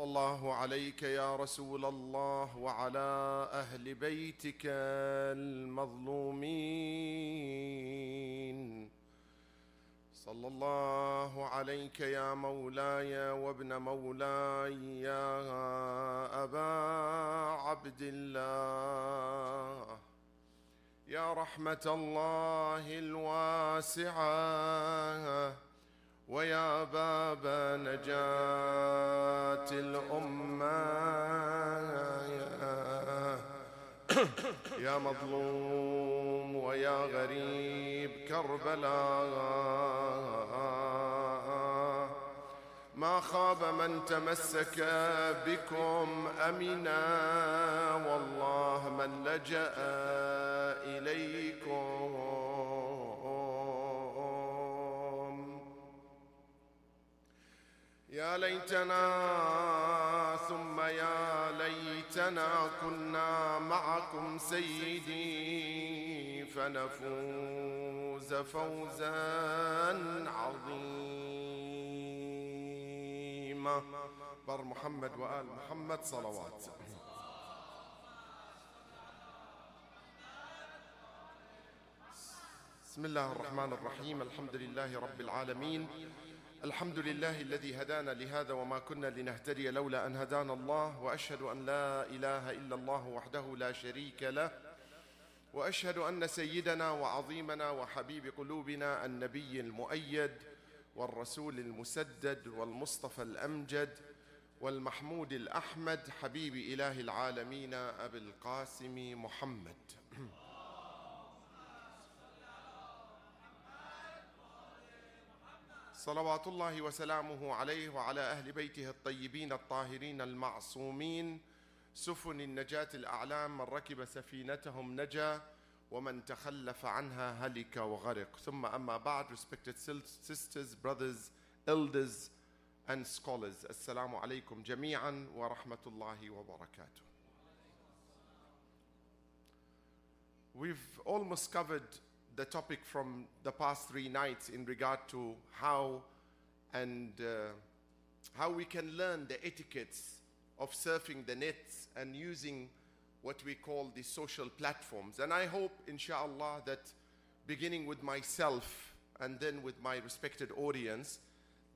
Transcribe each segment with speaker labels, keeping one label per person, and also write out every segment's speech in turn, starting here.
Speaker 1: صلى الله عليك يا رسول الله وعلى أهل بيتك المظلومين. صلى الله عليك يا مولاي وابن مولاي يا أبا عبد الله. يا رحمة الله الواسعة. ويا باب نجاة الأمة. يا مظلوم ويا غريب كربلاء. ما خاب من تمسك بكم أمنا. والله من لجأ إليكم. يا ليتنا ثم يا ليتنا كنا معكم سيدي فنفوز فوزا عظيما. بر محمد وآل محمد صلوات. بسم الله الرحمن الرحيم. الحمد لله رب العالمين. الحمد لله الذي هدانا لهذا وما كنا لنهتدي لولا أن هدانا الله وأشهد أن لا إله إلا الله وحده لا شريك له وأشهد أن سيدنا وعظيمنا وحبيب قلوبنا النبي المؤيد والرسول المسدد والمصطفى الأمجد والمحمود الأحمد حبيب إله العالمين أبي القاسم محمد. صلوات الله وسلامه عليه وعلى أهل بيته الطيبين الطاهرين المعصومين سفن النجاة الأعلام من ركب سفينتهم نجا ومن تخلف عنها هلك وغرق. ثم أما بعد respected sisters brothers elders and scholars السلام عليكم جميعا ورحمة الله وبركاته. We've almost covered the topic from the past three nights in regard to how and uh, how we can learn the etiquettes of surfing the nets and using what we call the social platforms. And I hope, inshallah, that beginning with myself and then with my respected audience,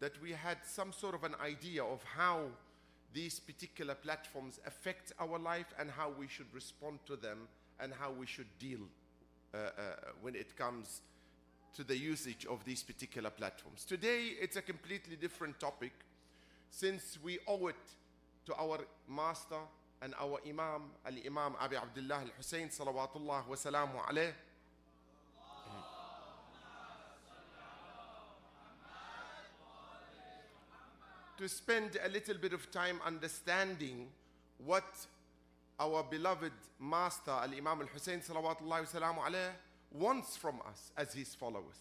Speaker 1: that we had some sort of an idea of how these particular platforms affect our life and how we should respond to them and how we should deal Uh, uh, when it comes to the usage of these particular platforms. Today, it's a completely different topic since we owe it to our master and our Imam, Al Imam Abi Abdullah Al Hussein, salawatullah wa salamu alayh. To spend a little bit of time understanding what our beloved master al-imam al-hussein salawatullah salamu alayh wants from us as his followers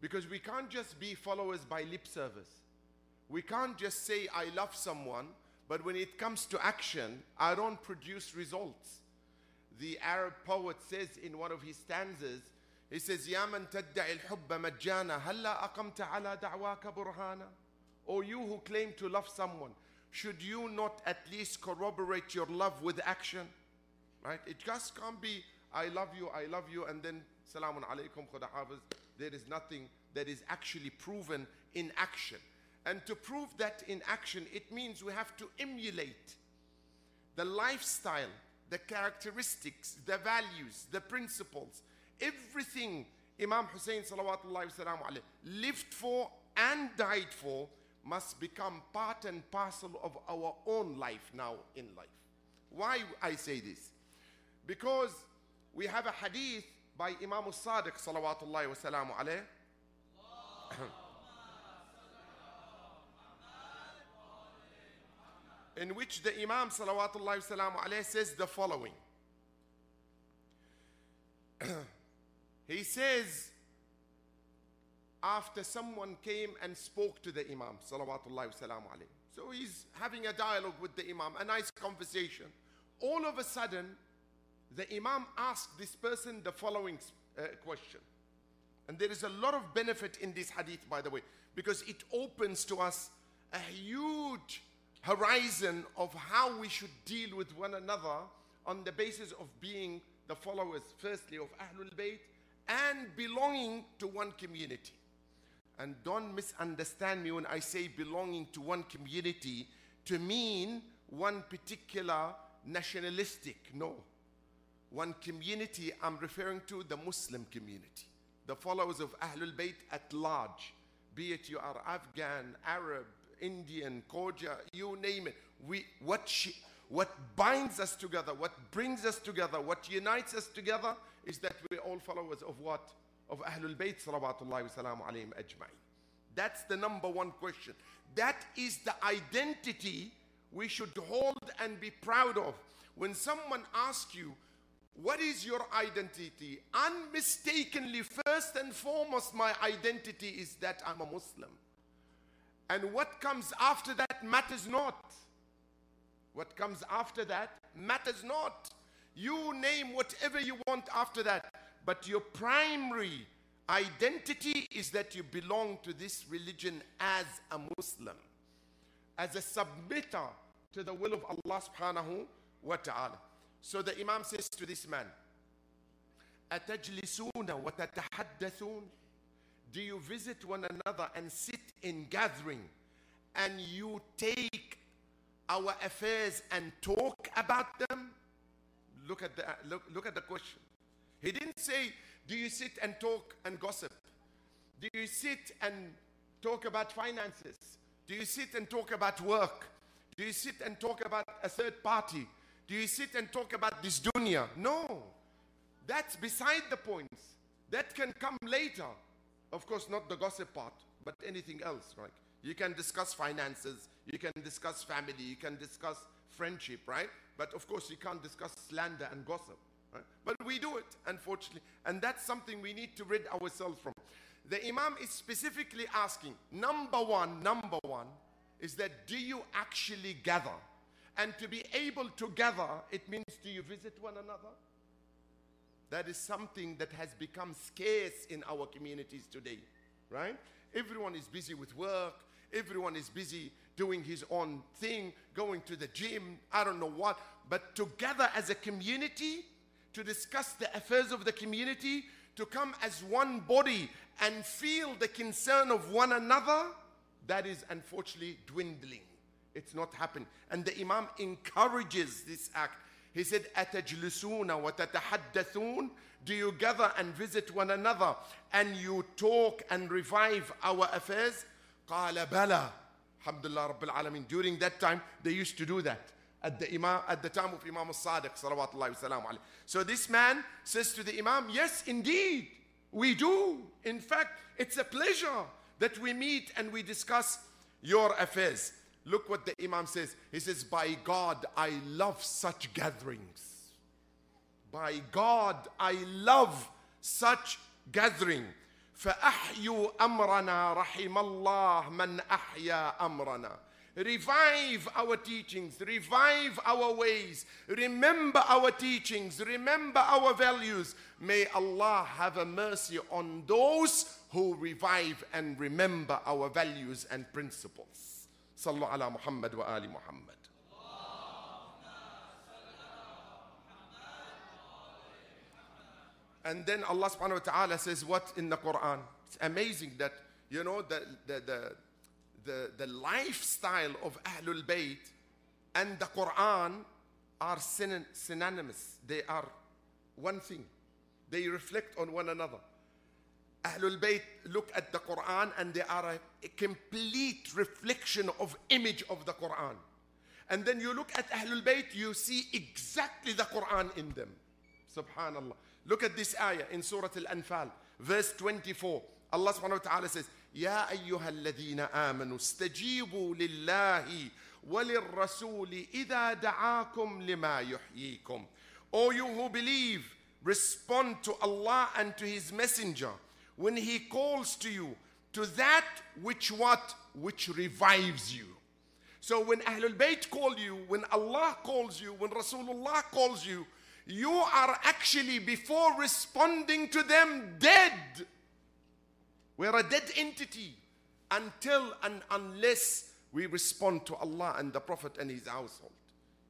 Speaker 1: because we can't just be followers by lip service we can't just say i love someone but when it comes to action i don't produce results the arab poet says in one of his stanzas he says يا من تدعي الحب مجانا هلا أقمت على دعواك برهانا or you who claim to love someone should you not at least corroborate your love with action? Right? It just can't be, I love you, I love you, and then salamun alaykum khuda. There is nothing that is actually proven in action. And to prove that in action, it means we have to emulate the lifestyle, the characteristics, the values, the principles, everything Imam Hussein salawatullahi wasalam lived for and died for must become part and parcel of our own life now in life. Why I say this? Because we have a hadith by Imam al-Sadiq salawatullahi wa salamu in which the Imam salawatullahi wa salamu says the following. he says, after someone came and spoke to the Imam. So he's having a dialogue with the Imam, a nice conversation. All of a sudden, the Imam asked this person the following uh, question. And there is a lot of benefit in this hadith, by the way, because it opens to us a huge, horizon of how we should deal with one another on the basis of being the followers, firstly, of Ahlul Bayt and belonging to one community. And don't misunderstand me when I say belonging to one community to mean one particular nationalistic. No. One community, I'm referring to the Muslim community, the followers of Ahlul Bayt at large, be it you are Afghan, Arab, Indian, Khoja, you name it. We, what, she, what binds us together, what brings us together, what unites us together is that we're all followers of what? Of Ahlul Bayt salawatullahi wa salamu alayhim ajma'in. That's the number one question. That is the identity we should hold and be proud of. When someone asks you, what is your identity? Unmistakably, first and foremost, my identity is that I'm a Muslim. And what comes after that matters not. What comes after that matters not. You name whatever you want after that But your primary identity is that you belong to this religion as a Muslim, as a submitter to the will of Allah subhanahu wa ta'ala. So the Imam says to this man, أتجلسون وتتحدثون do you visit one another and sit in gathering and you take our affairs and talk about them? Look at the, look, look at the question. He didn't say, Do you sit and talk and gossip? Do you sit and talk about finances? Do you sit and talk about work? Do you sit and talk about a third party? Do you sit and talk about this dunya? No. That's beside the points. That can come later. Of course, not the gossip part, but anything else, right? You can discuss finances, you can discuss family, you can discuss friendship, right? But of course, you can't discuss slander and gossip. Right? But we do it, unfortunately. And that's something we need to rid ourselves from. The Imam is specifically asking number one, number one, is that do you actually gather? And to be able to gather, it means do you visit one another? That is something that has become scarce in our communities today, right? Everyone is busy with work, everyone is busy doing his own thing, going to the gym, I don't know what. But together as a community, to discuss the affairs of the community, to come as one body and feel the concern of one another, that is unfortunately dwindling. It's not happening. And the Imam encourages this act. He said, أَتَجْلِسُونَ وَتَتَحَدَّثُونَ Do you gather and visit one another and you talk and revive our affairs? قال بلى Alhamdulillah Rabbil Alameen. During that time, they used to do that. At the, Imam, at the time of Imam al-Sadiq, salawatullahi wa So this man says to the Imam, yes, indeed, we do. In fact, it's a pleasure that we meet and we discuss your affairs. Look what the Imam says. He says, By God, I love such gatherings. By God, I love such gathering. فأحيوا أمرنا رحم الله من أحيا أمرنا Revive our teachings, revive our ways, remember our teachings, remember our values. May Allah have a mercy on those who revive and remember our values and principles. Sallu ala Muhammad wa ali Muhammad. And then Allah subhanahu wa ta'ala says what in the Quran? It's amazing that, you know, the, the, the, the, the lifestyle of Ahlul Bayt and the Quran are synonymous. They are one thing. They reflect on one another. Ahlul Bayt look at the Quran and they are a, a, complete reflection of image of the Quran. And then you look at Ahlul Bayt, you see exactly the Quran in them. Subhanallah. Look at this ayah in Surah Al-Anfal, verse 24. Allah subhanahu wa ta'ala says, يا أيها الذين آمنوا استجيبوا لله وللرسول إذا دعاكم لما يحييكم. O you who believe, respond to Allah and to His Messenger when He calls to you to that which what? Which revives you. So when Ahlul Bayt call you, when Allah calls you, when Rasulullah calls you, you are actually, before responding to them, dead. We're a dead entity until and unless we respond to Allah and the Prophet and his household.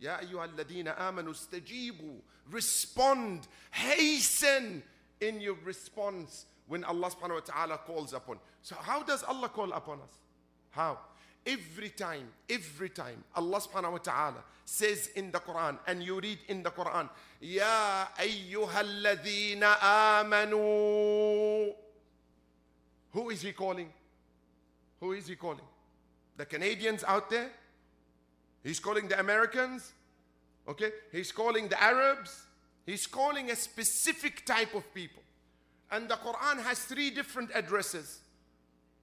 Speaker 1: يا أيها الذين آمنوا استجيبوا respond hasten in your response when Allah subhanahu wa ta'ala calls upon. So how does Allah call upon us? How? Every time, every time Allah subhanahu wa ta'ala says in the Quran and you read in the Quran, Ya ayyuhalladhina amanu. Who is he calling? Who is he calling? The Canadians out there? He's calling the Americans? Okay? He's calling the Arabs? He's calling a specific type of people. And the Quran has three different addresses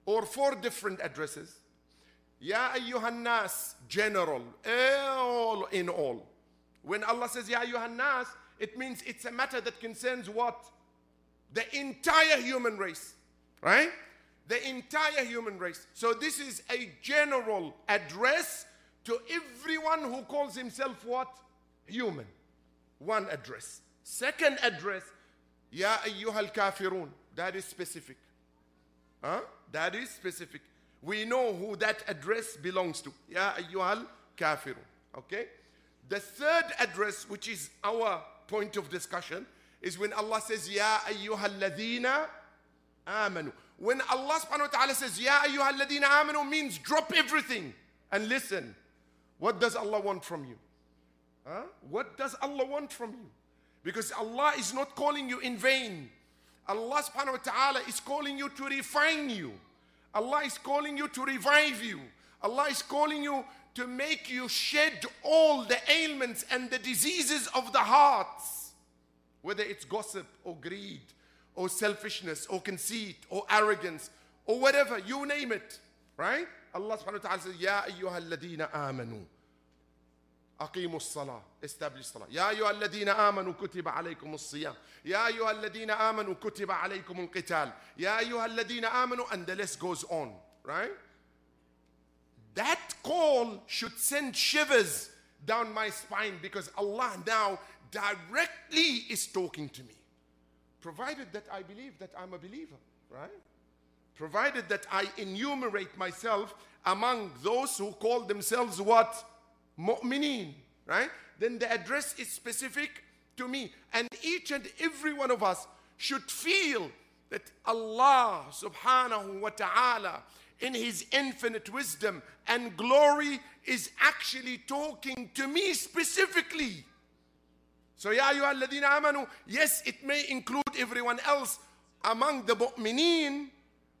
Speaker 1: or four different addresses. Ya ayyuhan nas, general, all in all. When Allah says Ya ayyuhan nas, it means it's a matter that concerns what? The entire human race, right? The entire human race. So this is a general address to everyone who calls himself what? Human. One address. Second address, Ya ayyuhal kafirun. That is specific. Huh? That is specific. We know who that address belongs to. Ya ayyuhal kafirun. Okay? The third address, which is our point of discussion, is when Allah says, Ya ayyuhal ladina amanu. When Allah subhanahu wa ta'ala says, Ya ayyuhal ladina amanu, means drop everything and listen. What does Allah want from you? Huh? What does Allah want from you? Because Allah is not calling you in vain. Allah subhanahu wa ta'ala is calling you to refine you. Allah is calling you to revive you. Allah is calling you to make you shed all the ailments and the diseases of the hearts, whether it's gossip or greed or selfishness or conceit or arrogance or whatever, you name it, right? Allah subhanahu wa ta'ala says, Ya ayyuha alladina amanu. أقيموا الصلاة establish الصلاة يا أيها الذين آمنوا كتب عليكم الصيام يا أيها الذين آمنوا كتب عليكم القتال يا أيها الذين آمنوا and the list goes on right that call should send shivers down my spine because Allah now directly is talking to me provided that I believe that I'm a believer right provided that I enumerate myself among those who call themselves what mu'mineen, right? Then the address is specific to me. And each and every one of us should feel that Allah subhanahu wa ta'ala in his infinite wisdom and glory is actually talking to me specifically. So Ya ayyuha alladhina amanu, yes, it may include everyone else among the mu'mineen,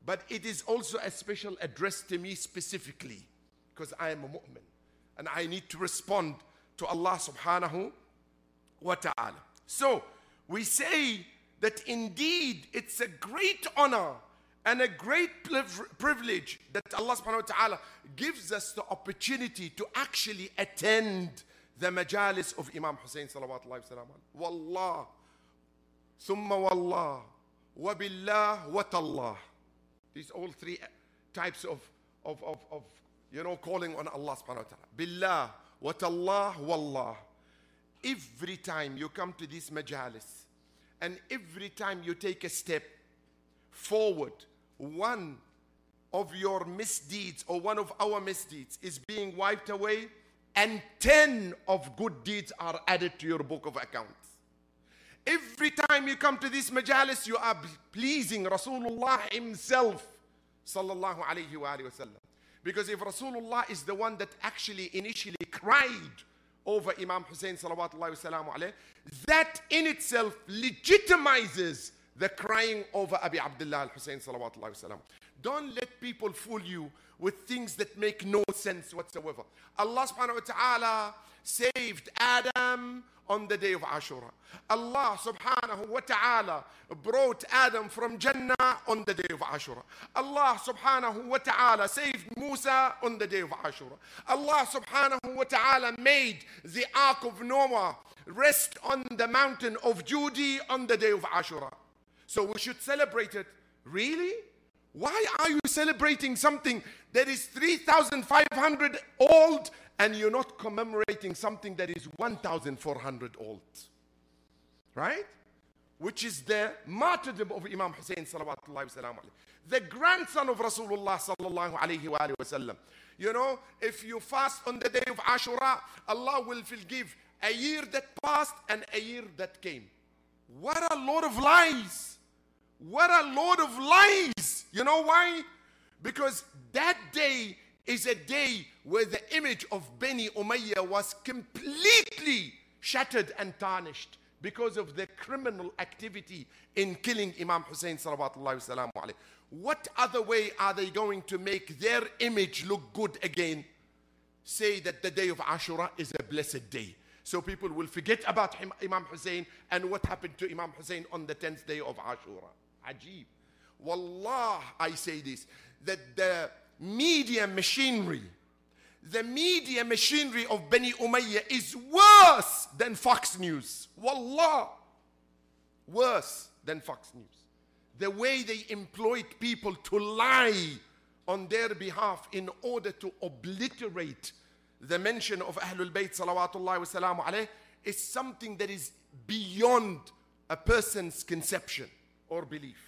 Speaker 1: but it is also a special address to me specifically because I am a mu'min and I need to respond to Allah subhanahu wa ta'ala. So we say that indeed it's a great honor and a great privilege that Allah subhanahu wa ta'ala gives us the opportunity to actually attend the majalis of Imam Hussein salawatullahi wa Wallah, thumma wallah, wa billah, wa tallah. These all three types of, of, of, of you know, calling on Allah subhanahu wa ta'ala. Billah, wallah. Every time you come to this majalis and every time you take a step forward, one of your misdeeds or one of our misdeeds is being wiped away and 10 of good deeds are added to your book of accounts. Every time you come to this majalis, you are pleasing Rasulullah himself, sallallahu alayhi wa sallam. Because if Rasulullah is the one that actually initially cried over Imam Hussein salawatullahi that in itself legitimizes the crying over Abi Abdullah al-Hussein salawatullahi Don't let people fool you with things that make no sense whatsoever. Allah subhanahu wa ta'ala saved Adam on the day of Ashura. Allah subhanahu wa ta'ala brought Adam from Jannah on the day of Ashura. Allah subhanahu wa ta'ala saved Musa on the day of Ashura. Allah subhanahu wa ta'ala made the Ark of Noah rest on the mountain of Judi on the day of Ashura. So we should celebrate it. Really? Why are you celebrating something that is 3,500 old and you're not commemorating something that is 1,400 old. Right? which is the martyrdom of Imam Hussein salawatullahi the grandson of Rasulullah sallallahu. You know, if you fast on the day of Ashura, Allah will forgive a year that passed and a year that came. What a load of lies. What a load of lies. You know why? Because that day is a day where the image of Beni Umayyah was completely shattered and tarnished because of the criminal activity in killing Imam Hussein What other way are they going to make their image look good again? Say that the day of Ashura is a blessed day. So people will forget about him, Imam Hussein and what happened to Imam Hussein on the 10th day of Ashura. Ajib. Wallah, I say this, that the media machinery, the media machinery of Bani Umayyah is worse than Fox News. Wallah. Worse than Fox News. The way they employed people to lie on their behalf in order to obliterate the mention of Ahlul Bayt salawatullahi wasalamu alayh is something that is beyond a person's conception or belief.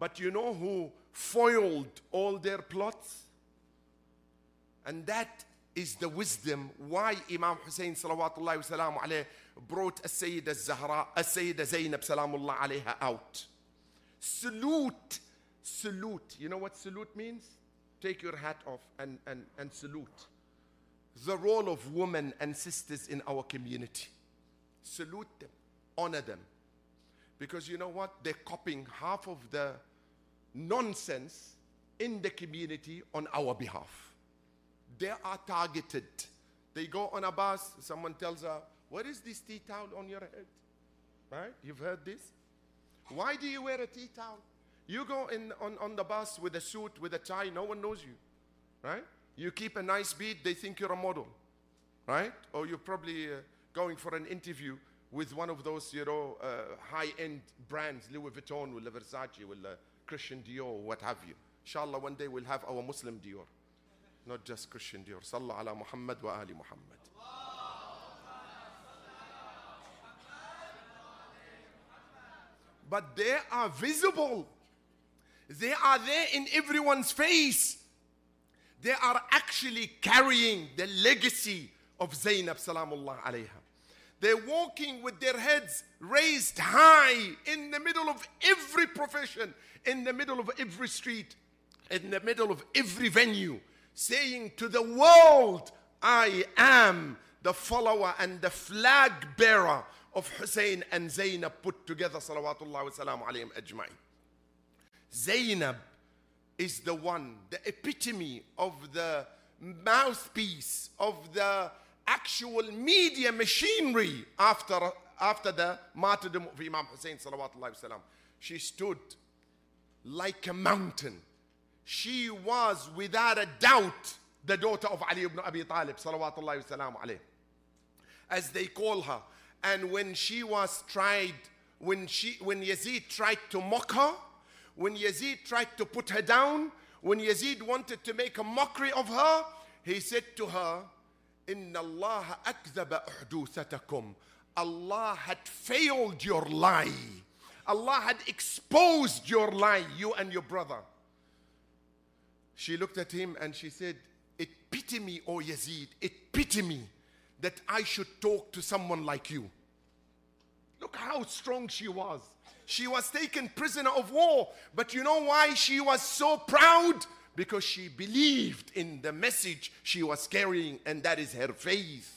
Speaker 1: But you know who foiled all their plots? And that is the wisdom why Imam Hussein salawatullahi brought As-Sayyida Zahra, As-Sayyida Zainab salamullah alayha out. Salute, salute. You know what salute means? Take your hat off and, and, and salute the role of women and sisters in our community. Salute them, honor them. Because you know what? They're copying half of the nonsense in the community on our behalf. They are targeted. They go on a bus, someone tells her, What is this tea towel on your head? Right? You've heard this? Why do you wear a tea towel? You go in on, on the bus with a suit, with a tie, no one knows you. Right? You keep a nice beat, they think you're a model, right? Or you're probably uh, going for an interview with one of those, you know, uh, high-end brands, Louis Vuitton, or Versace, or Christian Dior, what have you. Inshallah, one day we'll have our Muslim Dior, not just Christian Dior. Sallallahu ala Muhammad wa ali Muhammad. But they are visible. They are there in everyone's face they are actually carrying the legacy of Zainab salamullah alayha. They're walking with their heads raised high in the middle of every profession, in the middle of every street, in the middle of every venue, saying to the world, I am the follower and the flag bearer of Hussein and Zainab put together, salawatullah wa salam alayhim ajma'in. Zainab is the one, the epitome of the mouthpiece of the actual media machinery after, after the martyrdom of Imam Hussein wasalam. She stood like a mountain. She was without a doubt the daughter of Ali ibn Abi Talib. As they call her. And when she was tried, when, she, when Yazid tried to mock her, when Yazid tried to put her down, when Yazid wanted to make a mockery of her, he said to her, إن الله أكذب أحدوثتكم Allah had failed your lie. Allah had exposed your lie, you and your brother. She looked at him and she said, It pity me, O Yazid, it pity me that I should talk to someone like you. Look how strong she was. She was taken prisoner of war. But you know why she was so proud? Because she believed in the message she was carrying, and that is her faith.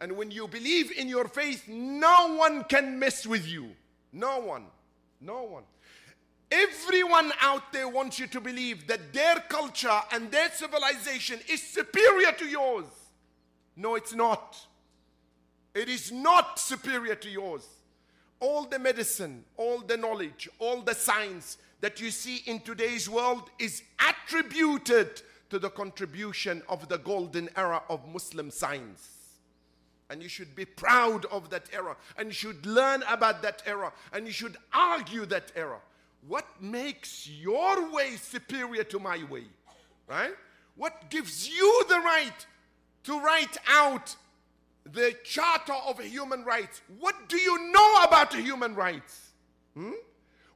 Speaker 1: And when you believe in your faith, no one can mess with you. No one. No one. Everyone out there wants you to believe that their culture and their civilization is superior to yours. No, it's not. It is not superior to yours all the medicine, all the knowledge, all the science that you see in today's world is attributed to the contribution of the golden era of Muslim science. And you should be proud of that era, and you should learn about that era, and you should argue that era. What makes your way superior to my way? Right? What gives you the right to write out the Charter of Human Rights. What do you know about human rights? Hmm?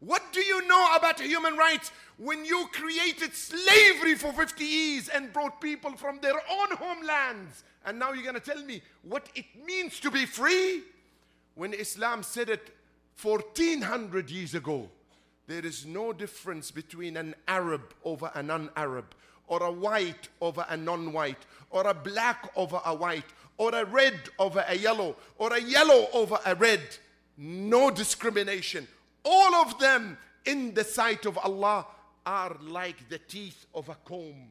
Speaker 1: What do you know about human rights when you created slavery for 50 years and brought people from their own homelands? And now you're going to tell me what it means to be free? When Islam said it 1400 years ago, there is no difference between an Arab over a non Arab, or a white over a non white, or a black over a white, or a red over a yellow, or a yellow over a red. No discrimination. All of them in the sight of Allah are like the teeth of a comb.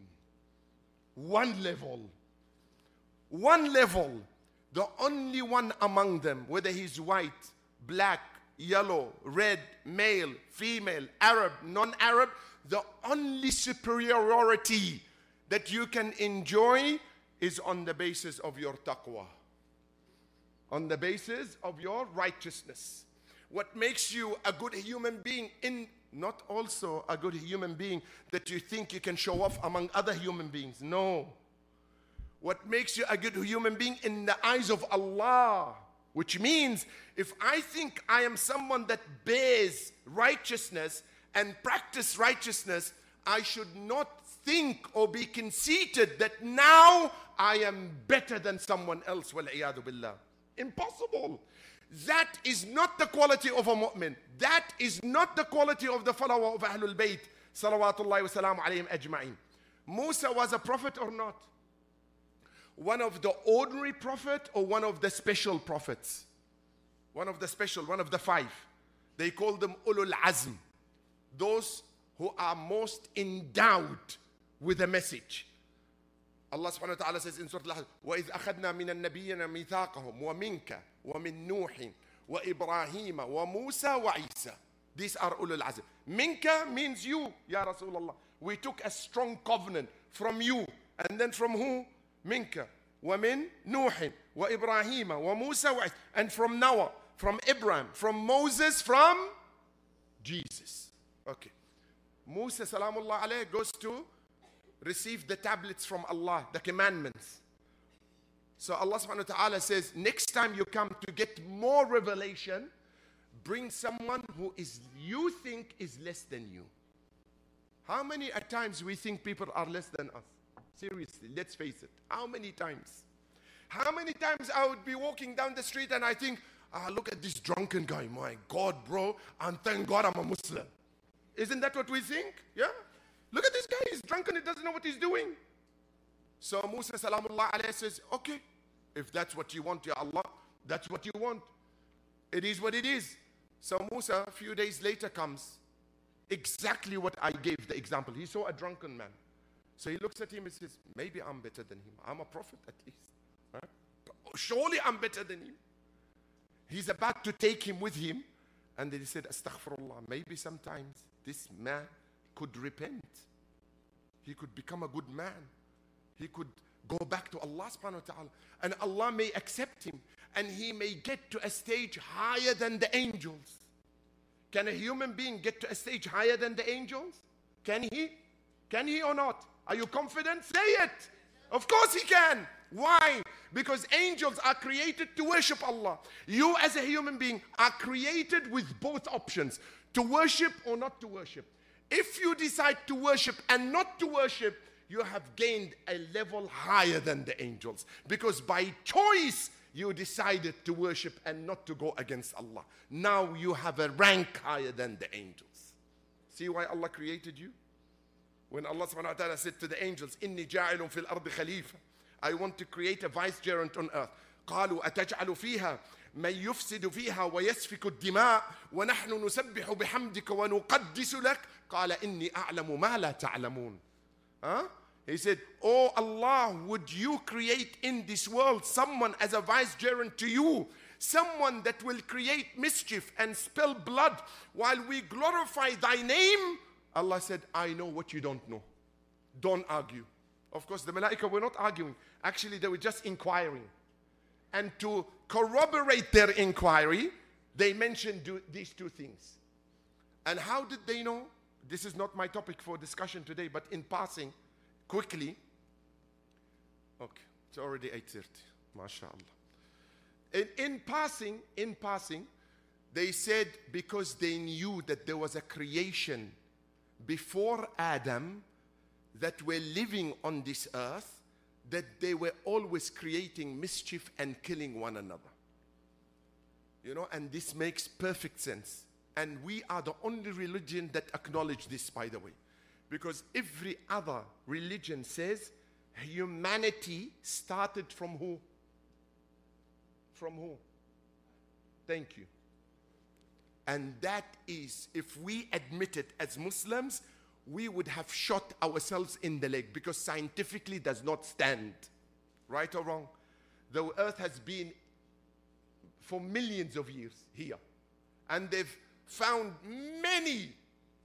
Speaker 1: One level. One level. The only one among them, whether he's white, black, yellow, red, male, female, Arab, non Arab, the only superiority that you can enjoy is on the basis of your taqwa, on the basis of your righteousness. What makes you a good human being in not also a good human being that you think you can show off among other human beings. No. What makes you a good human being in the eyes of Allah which means if I think I am someone that bears righteousness and practice righteousness, I should not think or be conceited that now I am better than someone else. Impossible. That is not the quality of a mu'min. That is not the quality of the follower of Ahlul Bayt. Salawatullahi wa salam alayhim ajma'in. Musa was a prophet or not? one of the ordinary prophet or one of the special prophets? One of the special, one of the five. They call them ulul azm. Those who are most endowed with a message. Subhanahu wa ta'ala says in Surah Al-Ahzab, وَإِذْ أَخَذْنَا مِنَ النَّبِيِّينَ مِيثَاقَهُمْ وَمِنْكَ وَمِن نُوحٍ وَإِبْرَاهِيمَ وَمُوسَى وَعِيسَى These are ulul azm. Minka means you, Ya Rasulullah. We took a strong covenant from you. And then from who? منك ومن نوح وإبراهيم وموسى وعيسى and from Noah from Abraham from Moses from Jesus okay Musa salamullah alayh goes to receive the tablets from Allah the commandments so Allah subhanahu wa ta'ala says next time you come to get more revelation bring someone who is you think is less than you how many at times we think people are less than us Seriously, let's face it. How many times? How many times I would be walking down the street and I think, ah, look at this drunken guy. My God, bro. And thank God I'm a Muslim. Isn't that what we think? Yeah? Look at this guy. He's drunken. He doesn't know what he's doing. So Musa salamullah alayhi says, okay, if that's what you want, Ya Allah, that's what you want. It is what it is. So Musa, a few days later, comes. Exactly what I gave the example. He saw a drunken man. So he looks at him and says, Maybe I'm better than him. I'm a prophet at least. Right? Surely I'm better than him. He's about to take him with him. And then he said, Astaghfirullah, maybe sometimes this man could repent. He could become a good man. He could go back to Allah subhanahu wa ta'ala. And Allah may accept him. And he may get to a stage higher than the angels. Can a human being get to a stage higher than the angels? Can he? Can he or not? Are you confident? Say it. Of course he can. Why? Because angels are created to worship Allah. You, as a human being, are created with both options to worship or not to worship. If you decide to worship and not to worship, you have gained a level higher than the angels. Because by choice, you decided to worship and not to go against Allah. Now you have a rank higher than the angels. See why Allah created you? When Allah subhanahu wa ta'ala said to the angels, Inni ja'ilun fil ardi khalifa. I want to create a vicegerent on earth. قالوا أتجعل فيها من يفسد فيها ويسفك الدماء ونحن نسبح بحمدك ونقدس لك قال إني أعلم ما لا تعلمون huh? He said, Oh Allah, would you create in this world someone as a vicegerent to you? Someone that will create mischief and spill blood while we glorify thy name? Allah said, I know what you don't know. Don't argue. Of course, the Malaika were not arguing. Actually, they were just inquiring. And to corroborate their inquiry, they mentioned do, these two things. And how did they know? This is not my topic for discussion today, but in passing, quickly. Okay, it's already 8.30. MashaAllah. In, in passing, in passing, they said because they knew that there was a creation before Adam that were living on this earth, that they were always creating mischief and killing one another. You know, and this makes perfect sense. And we are the only religion that acknowledge this, by the way. Because every other religion says humanity started from who? From who? Thank you. And that is, if we admit it as Muslims, we would have shot ourselves in the leg because scientifically does not stand. Right or wrong? The earth has been for millions of years here. And they've found many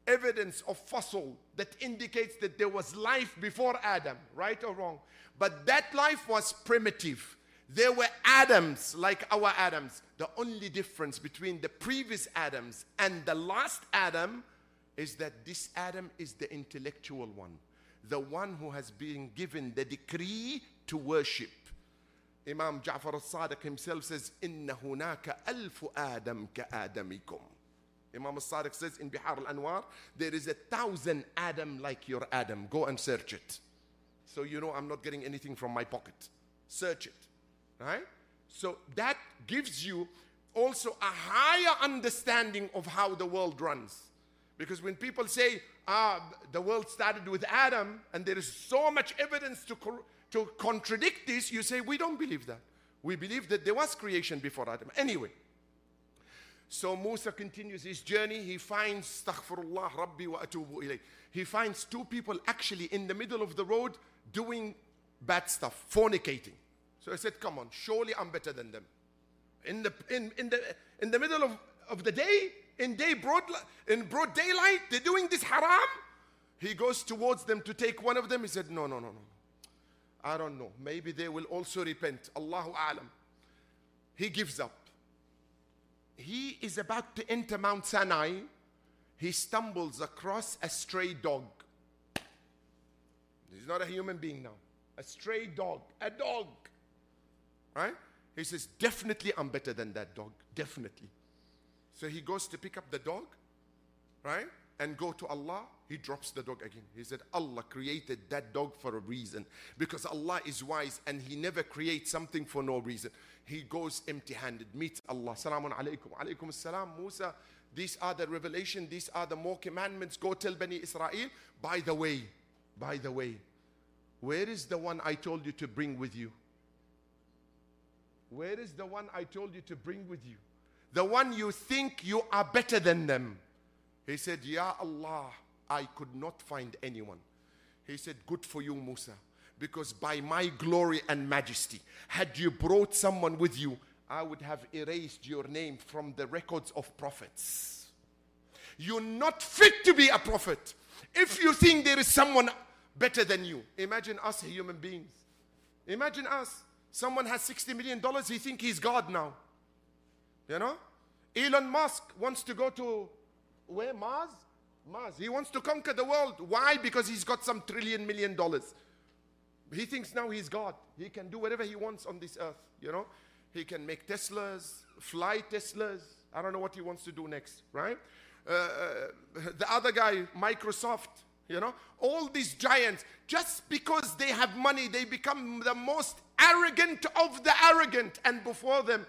Speaker 1: evidence of fossil that indicates that there was life before Adam, right or wrong? But that life was primitive. There were Adams like our Adams. The only difference between the previous Adams and the last Adam is that this Adam is the intellectual one, the one who has been given the decree to worship. Imam Ja'far al-Sadiq himself says, إِنَّ هُنَاكَ أَلْفُ آدَمْ كَآدَمِكُمْ Imam al-Sadiq says in Bihar al-Anwar, there is a thousand Adam like your Adam. Go and search it. So you know I'm not getting anything from my pocket. Search it. Right? So that gives you also a higher understanding of how the world runs. Because when people say, ah, the world started with Adam, and there is so much evidence to, to contradict this, you say, we don't believe that. We believe that there was creation before Adam. Anyway, so Musa continues his journey. He finds, Astaghfirullah, Rabbi wa atubu ilayh. He finds two people actually in the middle of the road doing bad stuff, fornicating. So I said, Come on, surely I'm better than them. In the, in, in the, in the middle of, of the day, in day broad, in broad daylight, they're doing this haram. He goes towards them to take one of them. He said, No, no, no, no. I don't know. Maybe they will also repent. Allahu alam. He gives up. He is about to enter Mount Sinai. He stumbles across a stray dog. He's not a human being now. A stray dog. A dog. Right? He says, Definitely I'm better than that dog. Definitely. So he goes to pick up the dog, right? And go to Allah. He drops the dog again. He said, Allah created that dog for a reason because Allah is wise and He never creates something for no reason. He goes empty handed, meets Allah. Salamun alaykum. Alaykum salam. Musa, these are the revelation, these are the more commandments. Go tell Bani Israel. By the way, by the way, where is the one I told you to bring with you? Where is the one I told you to bring with you? The one you think you are better than them. He said, Ya Allah, I could not find anyone. He said, Good for you, Musa, because by my glory and majesty, had you brought someone with you, I would have erased your name from the records of prophets. You're not fit to be a prophet. If you think there is someone better than you, imagine us human beings. Imagine us. Someone has $60 million, he think he's God now. You know? Elon Musk wants to go to where? Mars? Mars. He wants to conquer the world. Why? Because he's got some trillion million dollars. He thinks now he's God. He can do whatever he wants on this earth. You know? He can make Teslas, fly Teslas. I don't know what he wants to do next, right? Uh, uh the other guy, Microsoft, you know, all these giants, just because they have money, they become the most arrogant of the arrogant. And before them,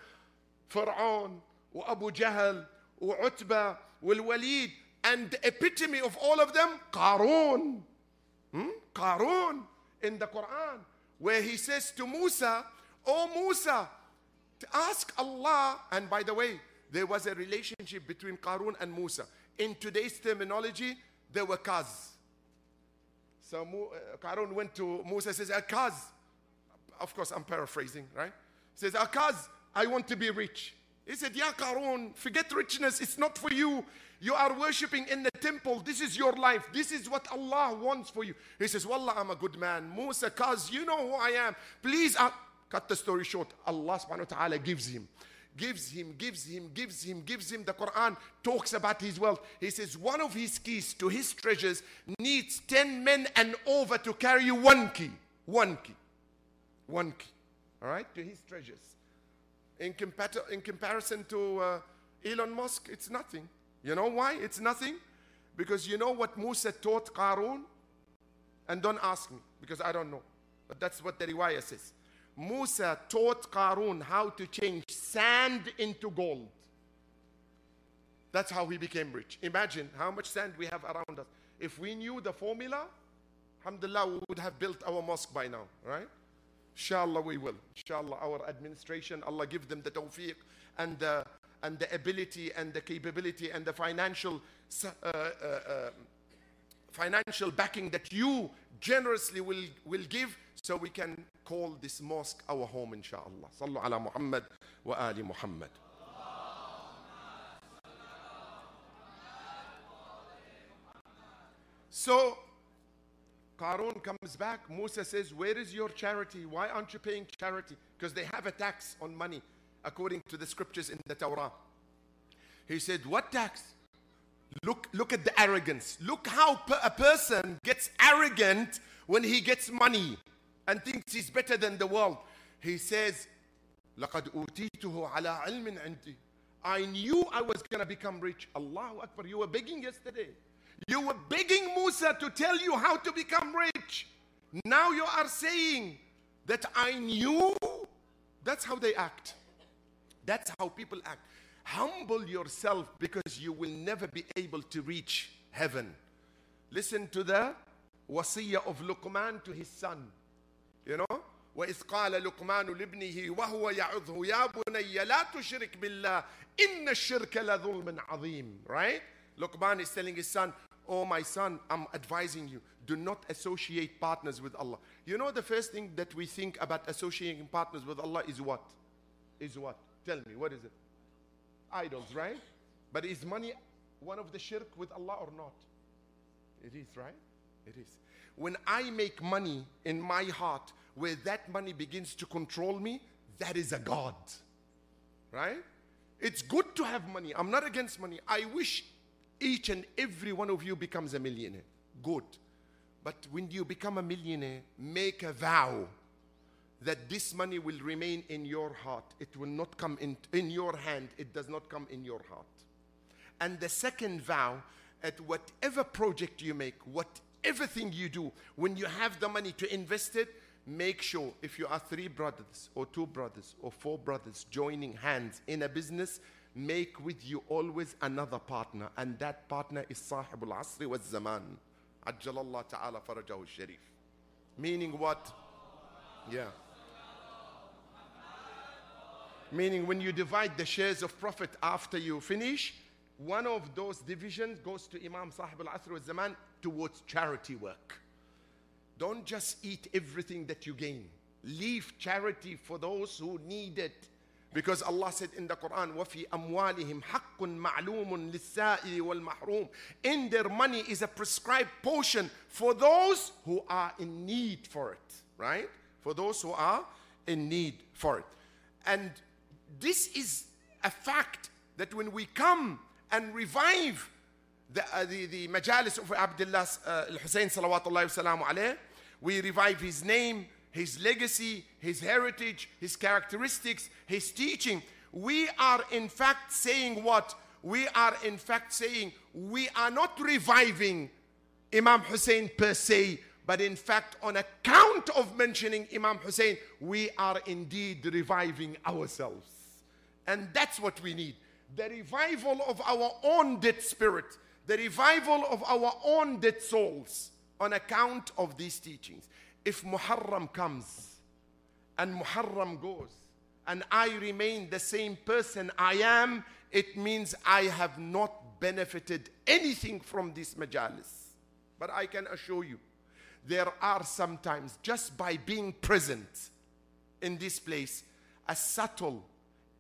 Speaker 1: Pharaoh, وأبو جهل وعتبة والوليد and the epitome of all of them Qarun hmm? Qarun in the Quran where he says to Musa oh Musa ask Allah and by the way there was a relationship between Qarun and Musa in today's terminology they were cuz so uh, Qarun went to Musa says cuz of course I'm paraphrasing right says cuz I want to be rich he said, Ya Qarun, forget richness, it's not for you. You are worshipping in the temple. This is your life. This is what Allah wants for you. He says, Wallah, I'm a good man. Musa, cuz you know who I am. Please, uh, cut the story short. Allah subhanahu wa ta'ala gives him. Gives him, gives him, gives him, gives him. The Quran talks about his wealth. He says, one of his keys to his treasures needs 10 men and over to carry one key. One key. One key. All right? To his treasures. In, compa- in comparison to uh, Elon Musk, it's nothing. You know why it's nothing? Because you know what Musa taught Qarun? And don't ask me, because I don't know. But that's what the riwayah says. Musa taught Qarun how to change sand into gold. That's how he became rich. Imagine how much sand we have around us. If we knew the formula, alhamdulillah, we would have built our mosque by now, right? Inshallah, we will. Inshallah, our administration, Allah give them the tawfiq and the, and the ability and the capability and the financial, uh, uh, uh, financial backing that you generously will, will give so we can call this mosque our home, inshallah. Sallu ala Muhammad wa ali Muhammad. So Qarun comes back. Musa says, Where is your charity? Why aren't you paying charity? Because they have a tax on money, according to the scriptures in the Torah. He said, What tax? Look, look at the arrogance. Look how a person gets arrogant when he gets money and thinks he's better than the world. He says, لقد أوتيته على علم عندي. I knew I was going to become rich. Allahu Akbar. You were begging yesterday. You were begging Musa to tell you how to become rich. Now you are saying that I knew. That's how they act. That's how people act. Humble yourself because you will never be able to reach heaven. Listen to the wasiyah of Luqman to his son. You know? وإذ قال لقمان لابنه وهو يعظه يا بني لا تشرك بالله إن الشرك لظلم عظيم right Luqman is telling his son Oh, my son, I'm advising you do not associate partners with Allah. You know, the first thing that we think about associating partners with Allah is what? Is what? Tell me, what is it? Idols, right? But is money one of the shirk with Allah or not? It is, right? It is. When I make money in my heart, where that money begins to control me, that is a God. Right? It's good to have money. I'm not against money. I wish each and every one of you becomes a millionaire. Good. But when you become a millionaire, make a vow that this money will remain in your heart. It will not come in, in your hand. It does not come in your heart. And the second vow, at whatever project you make, whatever thing you do, when you have the money to invest it, make sure if you are three brothers or two brothers or four brothers joining hands in a business, make with you always another partner, and that partner is Sahibul Asri wa Zaman. Ajjalallah ta'ala farajahu sharif. Meaning what? Yeah. Meaning when you divide the shares of profit after you finish, one of those divisions goes to Imam Sahib al Asr wa Zaman towards charity work. Don't just eat everything that you gain. Leave charity for those who need it. Because Allah said in the Quran, وَفِي أَمْوَالِهِمْ حَقٌّ مَعْلُومٌ لِلسَّائِلِ وَالْمَحْرُومِ In their money is a prescribed portion for those who are in need for it. Right? For those who are in need for it. And this is a fact that when we come and revive the, uh, the, the majalis of Abdullah uh, al-Hussein salawatullahi wa alayh, we revive his name, his legacy, his heritage, his characteristics, his teaching. We are in fact saying what? We are in fact saying we are not reviving Imam Hussein per se, but in fact, on account of mentioning Imam Hussein, we are indeed reviving ourselves. And that's what we need the revival of our own dead spirit, the revival of our own dead souls on account of these teachings. If Muharram comes and Muharram goes, and I remain the same person I am, it means I have not benefited anything from this majalis. But I can assure you, there are sometimes, just by being present in this place, a subtle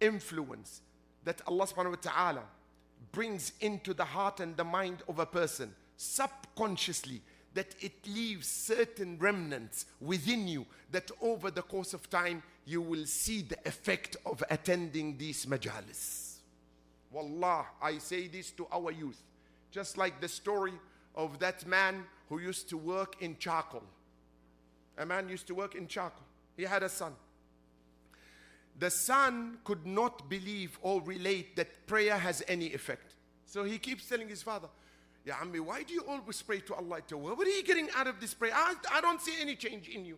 Speaker 1: influence that Allah subhanahu wa ta'ala brings into the heart and the mind of a person subconsciously that it leaves certain remnants within you that over the course of time you will see the effect of attending these majalis. Wallah, I say this to our youth. Just like the story of that man who used to work in charcoal. A man used to work in charcoal. He had a son. the son could not believe or relate that prayer has any effect. So he keeps telling his father, Ya Ammi, why do you always pray to Allah? What are you getting out of this prayer? I, I don't see any change in you.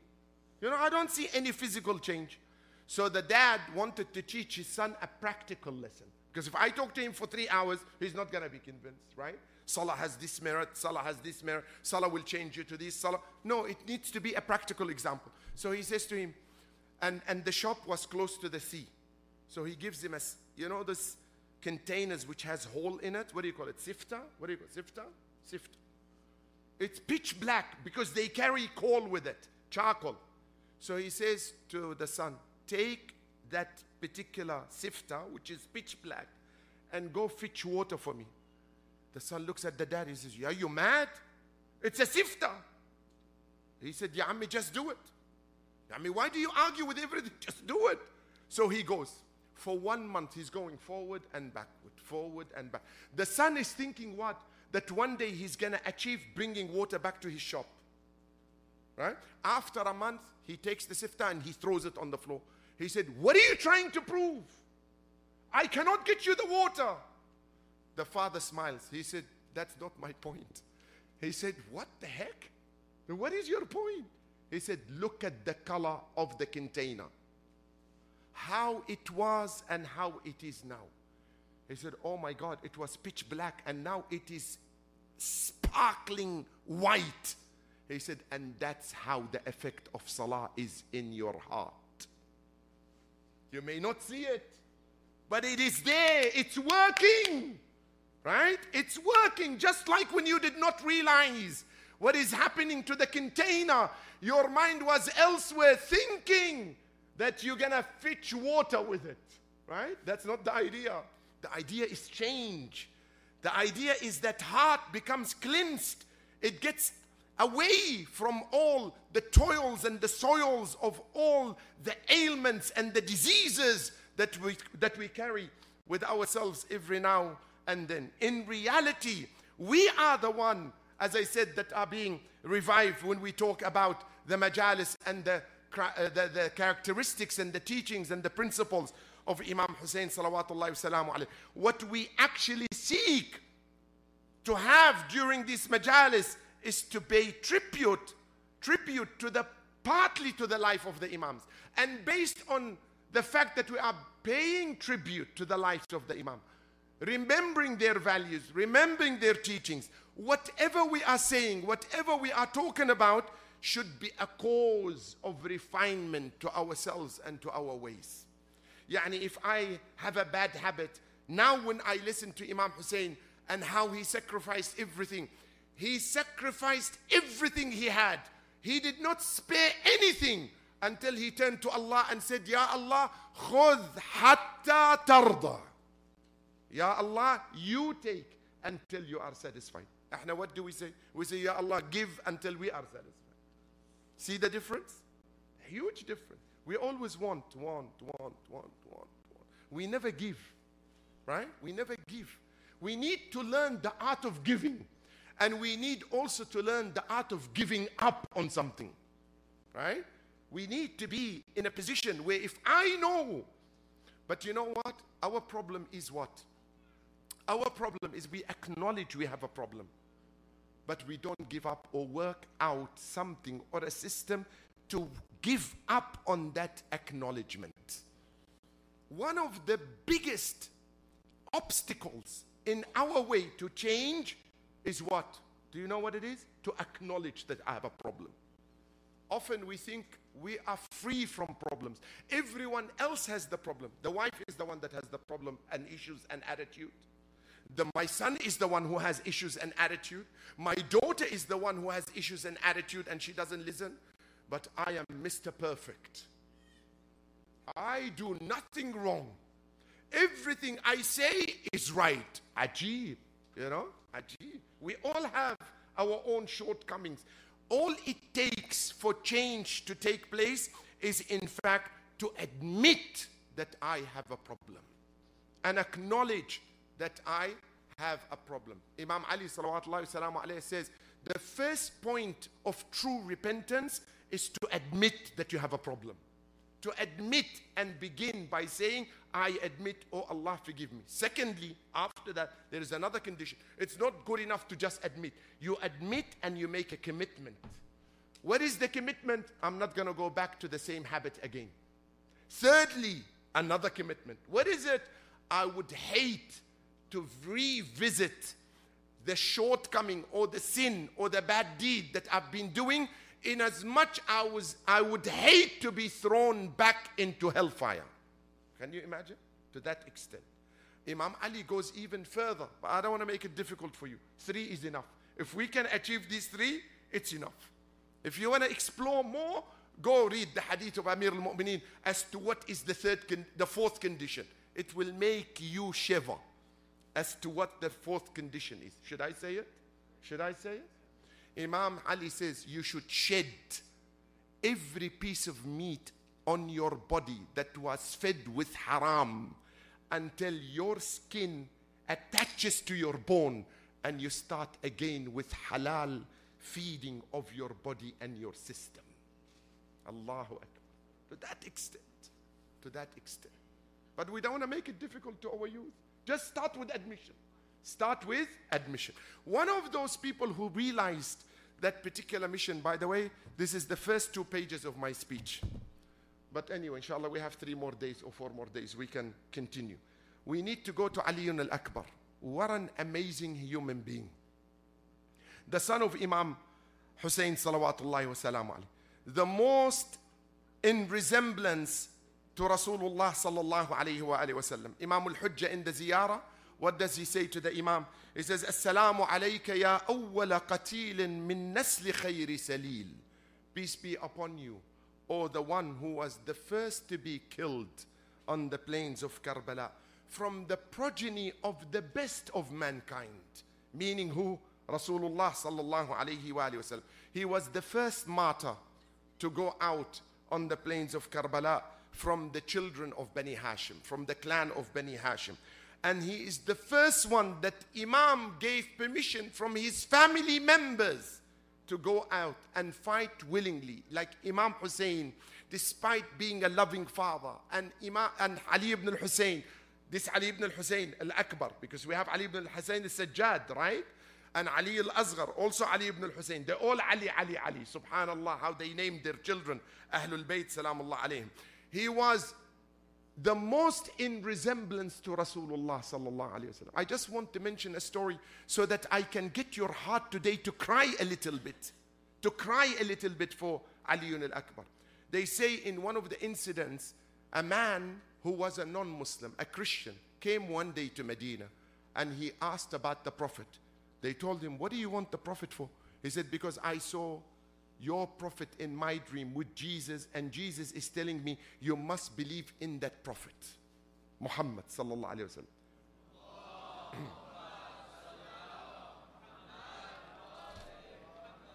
Speaker 1: You know, I don't see any physical change. So the dad wanted to teach his son a practical lesson. Because if I talk to him for three hours, he's not going to be convinced, right? Salah has this merit, Salah has this merit, Salah will change you to this, Salah. No, it needs to be a practical example. So he says to him, and, and the shop was close to the sea. So he gives him a, you know, this containers which has hole in it. What do you call it? Sifta? What do you call it? Sifta? Sifta. It's pitch black because they carry coal with it, charcoal. So he says to the son, take that particular sifta, which is pitch black, and go fetch water for me. The son looks at the dad. He says, Are you mad? It's a sifta. He said, Ya Ammi, just do it. I mean, why do you argue with everything? Just do it. So he goes. For one month, he's going forward and backward, forward and back. The son is thinking what? That one day he's going to achieve bringing water back to his shop. Right? After a month, he takes the sifter and he throws it on the floor. He said, What are you trying to prove? I cannot get you the water. The father smiles. He said, That's not my point. He said, What the heck? What is your point? He said, Look at the color of the container. How it was and how it is now. He said, Oh my God, it was pitch black and now it is sparkling white. He said, And that's how the effect of salah is in your heart. You may not see it, but it is there. It's working. Right? It's working just like when you did not realize what is happening to the container. Your mind was elsewhere thinking that you're going to fetch water with it. Right? That's not the idea. The idea is change. The idea is that heart becomes cleansed. It gets away from all the toils and the soils of all the ailments and the diseases that we, that we carry with ourselves every now and then. In reality, we are the one, as I said, that are being revived when we talk about the majalis and the, Uh, the, the, characteristics and the teachings and the principles of Imam Hussein salawatullahi wasalamu What we actually seek to have during this majalis is to pay tribute, tribute to the partly to the life of the Imams. And based on the fact that we are paying tribute to the lives of the Imam, remembering their values, remembering their teachings, whatever we are saying, whatever we are talking about, should be a cause of refinement to ourselves and to our ways. Yani, if I have a bad habit, now when I listen to Imam Hussein and how he sacrificed everything, he sacrificed everything he had. He did not spare anything until he turned to Allah and said, Ya Allah, khudh hatta tarda. Ya Allah, you take until you are satisfied. Now what do we say? We say, Ya Allah, give until we are satisfied. See the difference? A huge difference. We always want, want, want, want, want, want. We never give, right? We never give. We need to learn the art of giving. And we need also to learn the art of giving up on something. Right? We need to be in a position where if I know, but you know what? Our problem is what? Our problem is we acknowledge we have a problem, but we don't give up or work out something or a system to give up on that acknowledgement. One of the biggest obstacles in our way to change is what? Do you know what it is? To acknowledge that I have a problem. Often we think we are free from problems. Everyone else has the problem. The wife is the one that has the problem and issues and attitude. The, my son is the one who has issues and attitude. My daughter is the one who has issues and attitude and she doesn't listen. But I am Mr. Perfect. I do nothing wrong. Everything I say is right. Ajib, you know? Ajib. We all have our own shortcomings. All it takes for change to take place is, in fact, to admit that I have a problem and acknowledge that I have a problem. Imam Ali says, the first point of true repentance is to admit that you have a problem. to admit and begin by saying, I admit, oh Allah, forgive me. Secondly, after that, there is another condition. It's not good enough to just admit. You admit and you make a commitment. What is the commitment? I'm not going to go back to the same habit again. Thirdly, another commitment. What is it? I would hate to revisit the shortcoming or the sin or the bad deed that I've been doing in as much I was I would hate to be thrown back into hellfire. Can you imagine? To that extent. Imam Ali goes even further, but I don't want to make it difficult for you. Three is enough. If we can achieve these three, it's enough. If you want to explore more, go read the hadith of Amir al-Mu'mineen as to what is the third con- the fourth condition. It will make you shiver as to what the fourth condition is. Should I say it? Should I say it? Imam Ali says you should shed every piece of meat on your body that was fed with haram until your skin attaches to your bone and you start again with halal feeding of your body and your system. Allahu Akbar. To that extent. To that extent. But we don't want to make it difficult to our youth. Just start with admission. Start with admission. One of those people who realized that particular mission, by the way, this is the first two pages of my speech. But anyway, inshallah, we have three more days or four more days. We can continue. We need to go to Ali al Akbar. What an amazing human being. The son of Imam Hussein, salawatullahi wa The most in resemblance to Rasulullah sallallahu alayhi wa alayhi wa sallam. Imam al-Hujjah in the ziyarah, what does he say to the Imam? He says, Assalamu alayka ya awwala qatilin min nasli khayri salil. Peace be upon you, or the one who was the first to be killed on the plains of Karbala from the progeny of the best of mankind. Meaning who? Rasulullah sallallahu alayhi wa sallam. He was the first martyr to go out on the plains of Karbala from the children of Bani Hashim, from the clan of Bani Hashim. And he is the first one that Imam gave permission from his family members to go out and fight willingly, like Imam Hussein, despite being a loving father, and Imam and Ali ibn al-Hussein, this Ali ibn al-Hussein al-Akbar, because we have Ali ibn al-Hussein al-Sajjad, right? And Ali al-Asghar, also Ali ibn al-Hussein. They're all Ali, Ali, Ali. Subhanallah, how they named their children. Ahlul Bayt, salamullah alayhim. He was the most in resemblance to Rasulullah sallallahu alaihi wasallam. I just want to mention a story so that I can get your heart today to cry a little bit, to cry a little bit for Ali al-Akbar. They say in one of the incidents, a man who was a non-Muslim, a Christian, came one day to Medina and he asked about the Prophet. They told him, What do you want the Prophet for? He said, Because I saw your prophet in my dream with Jesus, and Jesus is telling me you must believe in that prophet, Muhammad sallallahu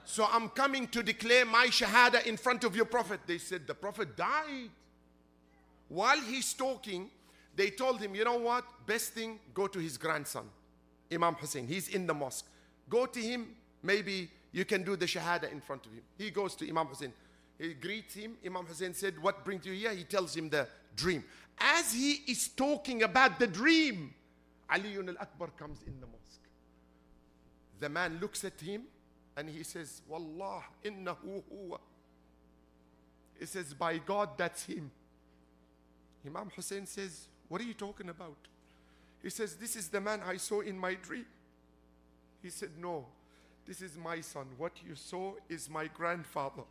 Speaker 1: so I'm coming to declare my shahada in front of your prophet. They said the prophet died. While he's talking, they told him, you know what? Best thing, go to his grandson, Imam Hussein. He's in the mosque. Go to him, maybe you can do the shahada in front of him. He goes to Imam Hussein. He greets him. Imam Hussein said, What brings you here? He tells him the dream. As he is talking about the dream, Ali al Akbar comes in the mosque. The man looks at him and he says, Wallah, innahu huwa. He says, By God, that's him. Imam Hussein says, What are you talking about? He says, This is the man I saw in my dream. He said, No, this is my son. What you saw is my grandfather.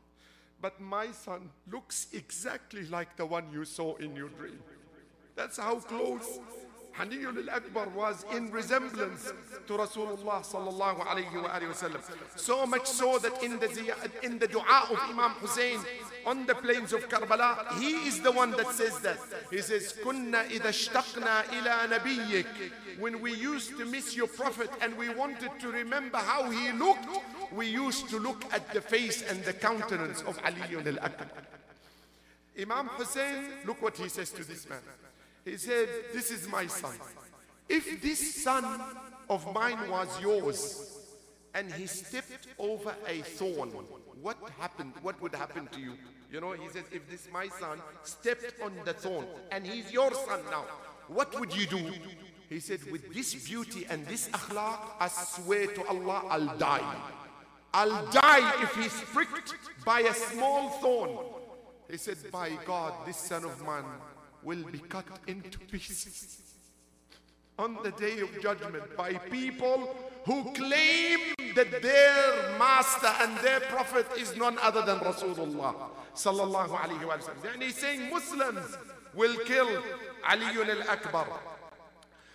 Speaker 1: But my son looks exactly like the one you saw in your dream. That's how close Hani al-Akbar was in resemblance to Rasulullah sallallahu alayhi wa sallam. So much so that in the, in the dua of Imam Hussein on the plains of Karbala, he is the one that says that. He says, كنا إذا اشتقنا إلى نبيك When we used to miss your prophet and we wanted to remember how he looked, we used to look at the face and the countenance of Ali al-Akbar. Imam Hussein, look what he says to this man. He said, This is my son. If this son of mine was yours and he stepped over a thorn, what happened? What would happen to you? You know, he says, if this my son stepped on the thorn and he's your son now, what would you do? He said, with this beauty and this akhlaq, I swear to Allah, I'll die. I'll die if he's pricked by a small thorn. He said, by God, this son of man will be cut into pieces on the day of judgment by people who claim that their master and their prophet is none other than Rasulullah sallallahu. And he's saying Muslims will kill Ali al-Akbar.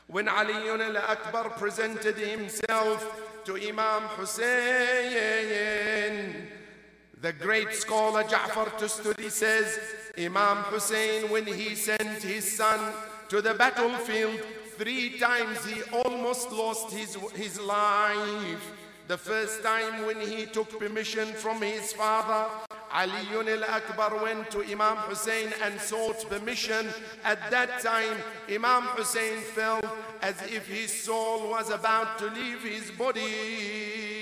Speaker 1: When Ali al-Akbar presented himself to Imam Hussein, the great scholar Ja'far Tustari says, Imam Hussein, when he sent his son to the battlefield, Three times he almost lost his, his life. The first time when he took permission from his father, Ali al-Akbar went to Imam Hussein and sought permission. At that time, Imam Hussein felt as if his soul was about to leave his body.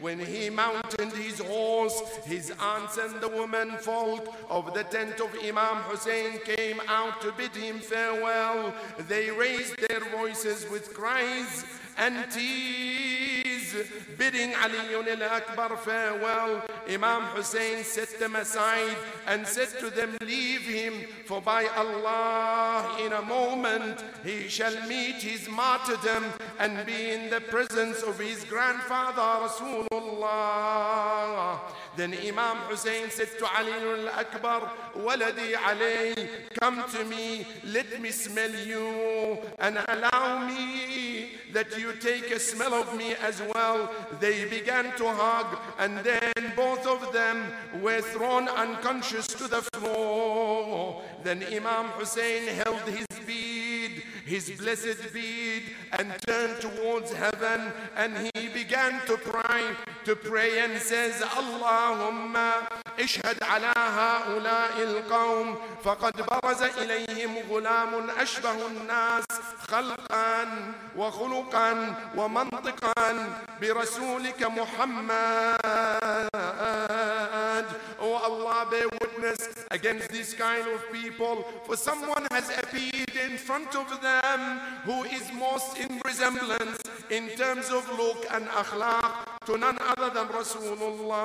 Speaker 1: When he mounted his horse, his aunts and the women folk of the tent of Imam Hussein came out to bid him farewell. They raised their voices with cries and tears, bidding Ali al-Akbar farewell. Imam Hussein set them aside and said to them, leave him, for by Allah, in a moment, he shall meet his martyrdom and be in the presence of his grandfather, Rasulullah. Then Imam Hussein said to Ali al-Akbar, Waladi Ali, come to me, let me smell you and allow me that you take a smell of me as well They began to hug and then both of them were thrown unconscious to the floor. Then Imam Hussein held his bead, his blessed bead, and turned towards heaven and he began to pray, to pray and says, Allahumma اشهد على هؤلاء القوم فقد برز إليهم غلام أشبه الناس خلقا وخلقا ومنطقا برسولك محمد Oh Allah bear witness against this kind of people for someone has appeared in front of them who is most in resemblance in terms of look and akhlaq to none other than Rasulullah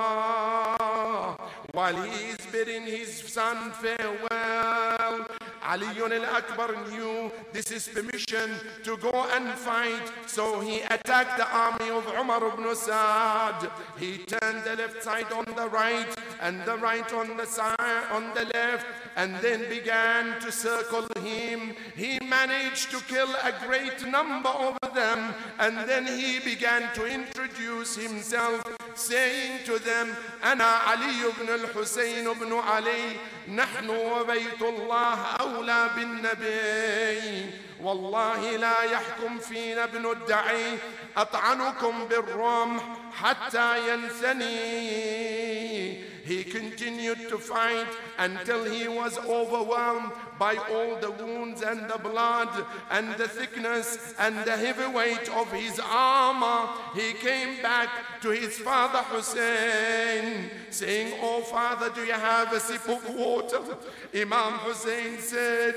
Speaker 1: while he is bidding his son farewell Ali al-Akbar knew this is permission to go and fight. So he attacked the army of Umar ibn Sa'd. He turned the left side on the right and the right on the side on the left and then began to circle him. He managed to kill a great number of them and then he began to introduce himself saying to them أنا علي بن الحسين بن علي نحن وبيت الله أولى بالنبي والله لا يحكم فينا ابن الدعي أطعنكم بالرمح حتى ينثني he continued to fight until he was overwhelmed by all the wounds and the blood and the thickness and the heavy weight of his armor. He came back to his father Hussein saying, Oh father, do you have a sip of water? Imam Hussein said,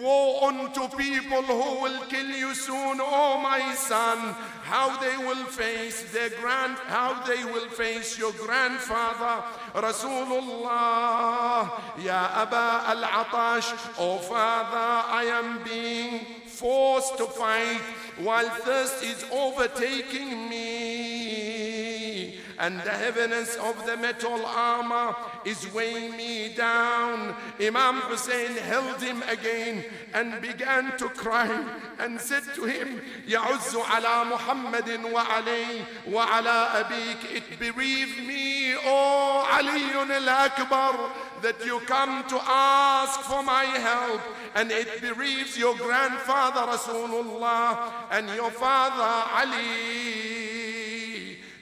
Speaker 1: Woe unto people who will kill you soon, oh my son, how they will face their grand, how they will face your grandfather, Rasulullah, Ya Aba al-Atash, oh father, I am being forced to fight while thirst is overtaking me and the heaviness of the metal armor is weighing me down. Imam Hussein held him again and began to cry and said to him, يعز على محمد وعلي وعلى أبيك It bereaved me, O Ali al-Akbar, that you come to ask for my help and it bereaves your grandfather Rasulullah and your father Ali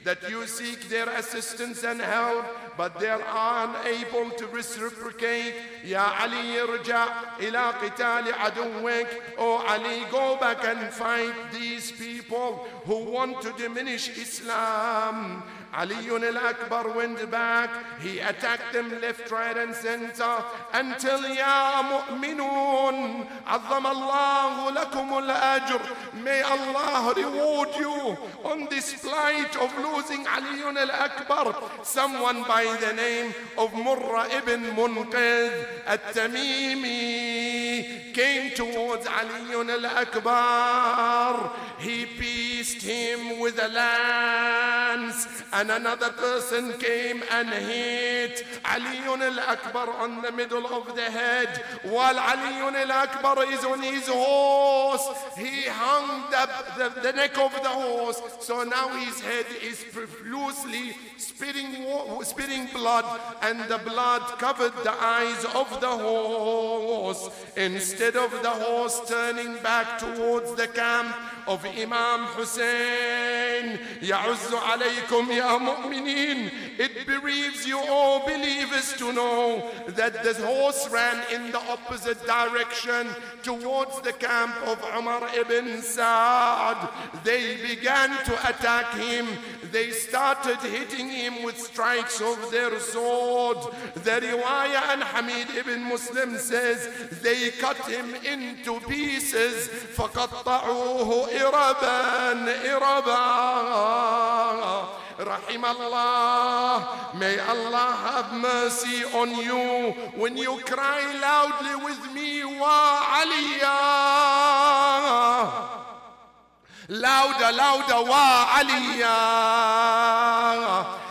Speaker 1: that you seek their assistance and help but they are unable to reciprocate يا علي ارجع إلى قتال عدوك Oh Ali go back and fight these people who want to diminish Islam Ali al-Akbar went back. He attacked them left, right and center until Ya mu'minun عظم الله لكم الأجر May Allah reward you on this plight of losing Ali al-Akbar. Someone by the name of Murra ibn Munqidh at-Tamimi came towards Ali al-Akbar. He pierced him with a lance and another person came and hit Ali al-Akbar on the middle of the head while Ali al-Akbar is on his horse. He hung the, the, the neck of the horse so now his head is profusely spitting, spitting blood and the blood covered the eyes of the horse. Instead of the horse turning back towards the camp of Imam Hussein. Ya'uzzu alaykum ya mu'mineen. It bereaves you, all believers, to know that the horse ran in the opposite direction towards the camp of Umar ibn Sa'ad. They began to attack him They started hitting him with strikes of their sword. The riwayah and Hamid ibn Muslim says they cut him into pieces فقطعوه إربا إربا رحم Allah. May Allah have mercy on you when you cry loudly with me, Wa Aliyah. Louder, louder, Wa Aliyah.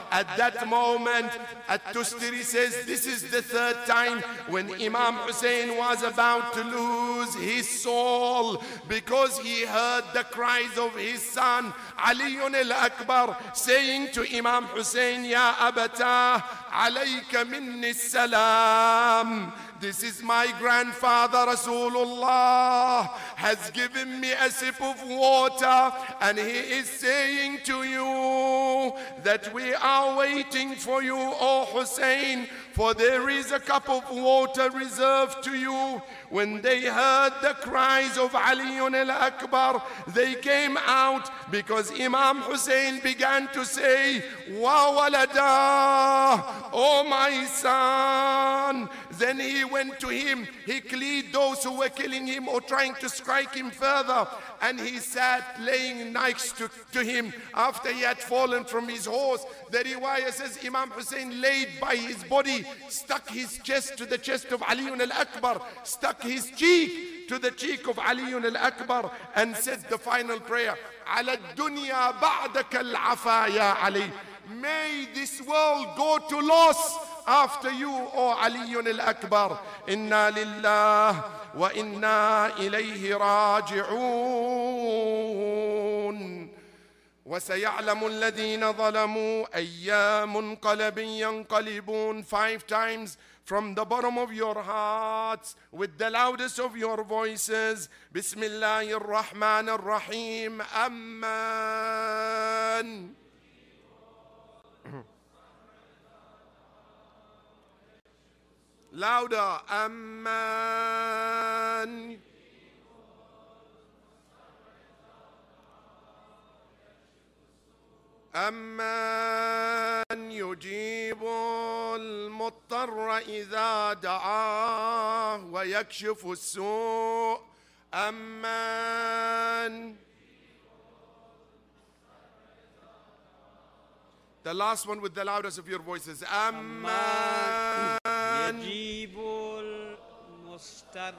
Speaker 1: At that moment, At-Tustari says this is the third time when Imam Hussein was about to lose his soul because he heard the cries of his son Ali al-Akbar saying to Imam Hussein, Ya Abata, alayka minni salam. This is my grandfather Rasulullah has given me a sip of water and he is saying to you that we are waiting for you, O Hussein, for there is a cup of water reserved to you. When they heard the cries of Ali al-Akbar, they came out because Imam Hussein began to say, Wa walada, oh my son. Then he went to him, he cleared those who were killing him or trying to strike him further, and he sat laying next to, to him after he had fallen from his horse. The riwayah says Imam Hussein laid by his body, stuck his chest to the chest of Ali al-Akbar, stuck his cheek to the cheek of Ali al-Akbar and said the final prayer, على الدنيا بعدك العفا يا علي. May this world go to loss after you, O Ali. Inna lillah wa inna ilayhi raji'un. وسيعلم الذين ظلموا أي منقلب ينقلبون five times from the bottom of your hearts with the loudest of your voices بسم الله الرحمن الرحيم أمان louder أمان أمن يجيب المضطر إذا دعاه ويكشف السوء. أمن The last one with the loudest of your voices. أمن
Speaker 2: يجيب المستر.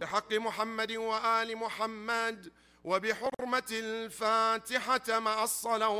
Speaker 1: بحق محمد وآل محمد وبحرمة الفاتحة مع الصلوات.